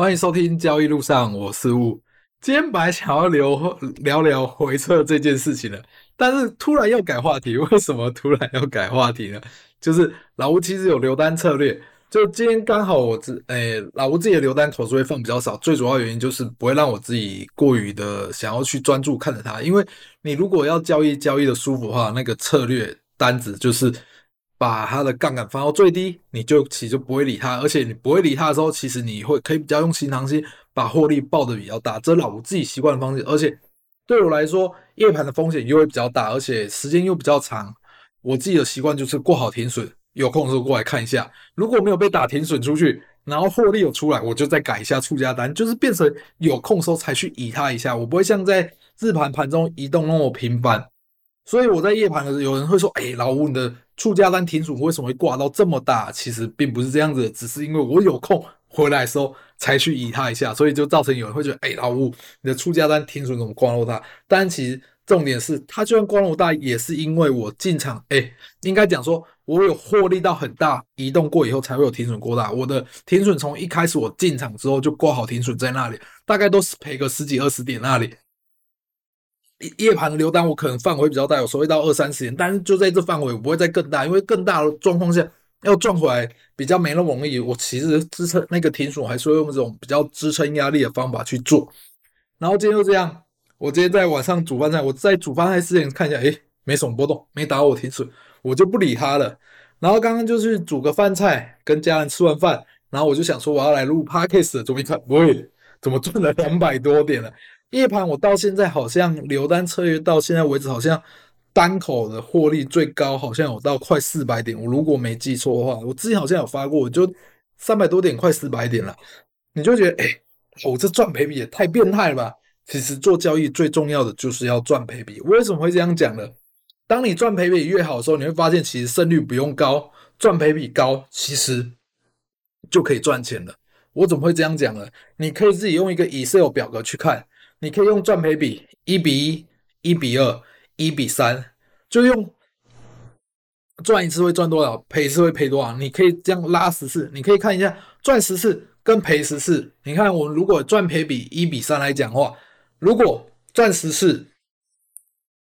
欢迎收听交易路上，我是吴。今天本来想要聊聊聊回撤这件事情的，但是突然要改话题。为什么突然要改话题呢？就是老吴其实有留单策略，就今天刚好我自诶老吴自己的留单口数会放比较少，最主要原因就是不会让我自己过于的想要去专注看着它，因为你如果要交易交易的舒服的话，那个策略单子就是。把它的杠杆放到最低，你就其实就不会理它，而且你不会理它的时候，其实你会可以比较用平常心把获利抱得比较大，这是老吴自己习惯的方式。而且对我来说，夜盘的风险又会比较大，而且时间又比较长。我自己的习惯就是过好停损，有空的时候过来看一下，如果没有被打停损出去，然后获利有出来，我就再改一下出价单，就是变成有空的时候才去移它一下。我不会像在日盘盘中移动那么频繁。所以我在夜盘的时候，有人会说：“哎，老吴，你的出价单停损为什么会挂到这么大？”其实并不是这样子，只是因为我有空回来的时候才去移它一下，所以就造成有人会觉得：“哎，老吴，你的出价单停损怎么挂那么大？”但其实重点是，它就算挂那么大，也是因为我进场，哎，应该讲说，我有获利到很大，移动过以后才会有停损过大。我的停损从一开始我进场之后就挂好停损在那里，大概都是赔个十几二十点那里。夜盘的留单，我可能范围比较大，有时候会到二三十点，但是就在这范围，我不会再更大，因为更大的状况下要赚回来比较没那么容易。我其实支撑那个停损，还是会用这种比较支撑压力的方法去做。然后今天就这样，我今天在晚上煮饭菜，我在煮饭菜之前看一下，诶，没什么波动，没打我停损，我就不理他了。然后刚刚就是煮个饭菜，跟家人吃完饭，然后我就想说我要来录 podcast，怎么一看，喂，怎么赚了两百多点了？夜盘我到现在好像留单策略到现在为止，好像单口的获利最高好像有到快四百点。我如果没记错的话，我之前好像有发过，我就三百多点，快四百点了。你就觉得，哎，我这赚赔比也太变态了吧？其实做交易最重要的就是要赚赔比。为什么会这样讲呢？当你赚赔比越好的时候，你会发现其实胜率不用高，赚赔比高，其实就可以赚钱了。我怎么会这样讲呢？你可以自己用一个 Excel 表格去看。你可以用赚赔比一比一、一比二、一比三，就用赚一次会赚多少，赔一次会赔多少。你可以这样拉十次，你可以看一下赚十次跟赔十次。你看我如果赚赔比一比三来讲的话，如果赚十次，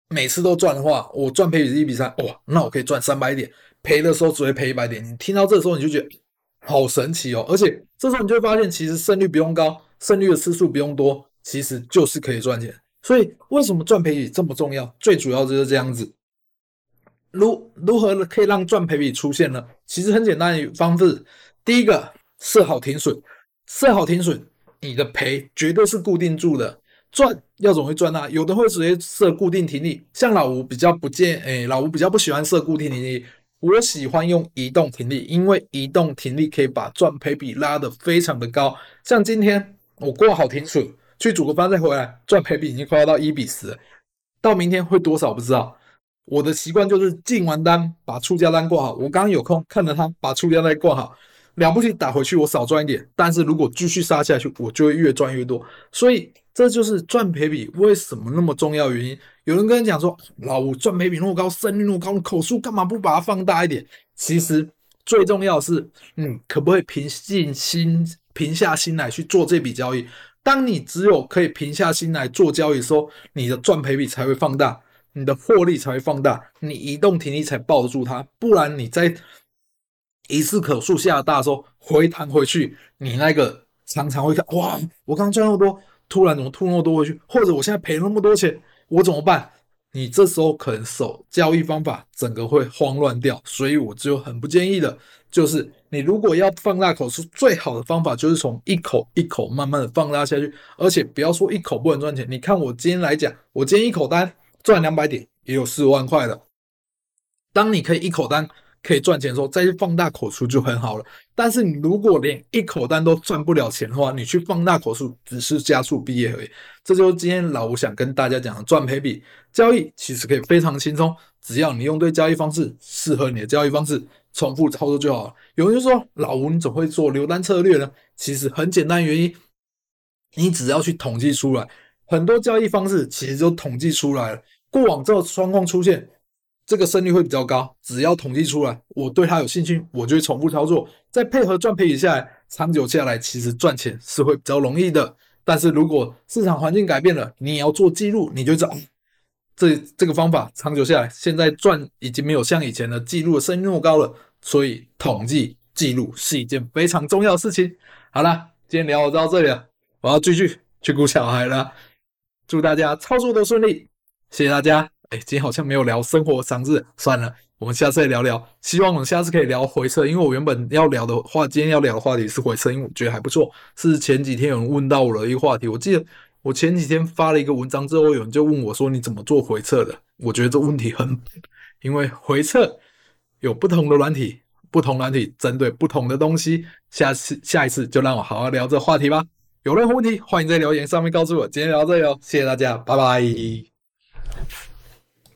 每次都赚的话，我赚赔比是一比三，哇，那我可以赚三百点，赔的时候只会赔一百点。你听到这时候你就觉得好神奇哦，而且这时候你就会发现，其实胜率不用高，胜率的次数不用多。其实就是可以赚钱，所以为什么赚赔比这么重要？最主要就是这样子。如如何可以让赚赔比出现呢？其实很简单的方式，第一个设好停损，设好停损，你的赔绝对是固定住的。赚要怎么会赚呢？有的会直接设固定停利，像老吴比较不建，哎，老吴比较不喜欢设固定停利，我喜欢用移动停利，因为移动停利可以把赚赔比拉得非常的高。像今天我过好停损。去煮个饭再回来，赚赔比已经快要到一比十，到明天会多少不知道。我的习惯就是进完单把出价单挂好，我刚刚有空看着他把出价单挂好，了不起打回去我少赚一点，但是如果继续杀下去，我就会越赚越多。所以这就是赚赔比为什么那么重要原因。有人跟你讲说，老吴赚赔比那么高，胜率那么高，口数干嘛不把它放大一点？其实最重要是，嗯，可不可以平静心、平下心来去做这笔交易？当你只有可以平下心来做交易的时候，你的赚赔比才会放大，你的获利才会放大，你移动停力才抱得住它。不然你在一次可塑下大的时候回弹回去，你那个常常会看哇，我刚赚那么多，突然怎么吐那么多回去？或者我现在赔那么多钱，我怎么办？你这时候可能手交易方法整个会慌乱掉，所以我就很不建议的，就是你如果要放大口是，最好的方法就是从一口一口慢慢的放大下去，而且不要说一口不能赚钱。你看我今天来讲，我今天一口单赚两百点，也有四万块了。当你可以一口单。可以赚钱的时候，再去放大口数就很好了。但是你如果连一口单都赚不了钱的话，你去放大口数只是加速毕业而已。这就是今天老吴想跟大家讲的赚赔比交易，其实可以非常轻松，只要你用对交易方式，适合你的交易方式，重复操作就好了。有人就说老吴你怎么会做留单策略呢？其实很简单，原因你只要去统计出来，很多交易方式其实都统计出来了，过往这个状况出现。这个胜率会比较高，只要统计出来，我对它有兴趣，我就会重复操作，再配合赚赔一下，长久下来其实赚钱是会比较容易的。但是如果市场环境改变了，你也要做记录，你就知道这这个方法长久下来，现在赚已经没有像以前的记录的声音那么高了。所以统计记录是一件非常重要的事情。好了，今天聊到这里了，我要继续去顾小孩了。祝大家操作都顺利，谢谢大家。哎，今天好像没有聊生活常识，算了，我们下次再聊聊。希望我们下次可以聊回撤，因为我原本要聊的话，今天要聊的话题是回撤，因为我觉得还不错。是前几天有人问到我的一个话题，我记得我前几天发了一个文章之后，有人就问我说：“你怎么做回撤的？”我觉得这问题很，因为回撤。有不同的软体，不同软体针对不同的东西。下次下一次就让我好好聊这话题吧。有任何问题，欢迎在留言上面告诉我。今天聊到这里哦，谢谢大家，拜拜。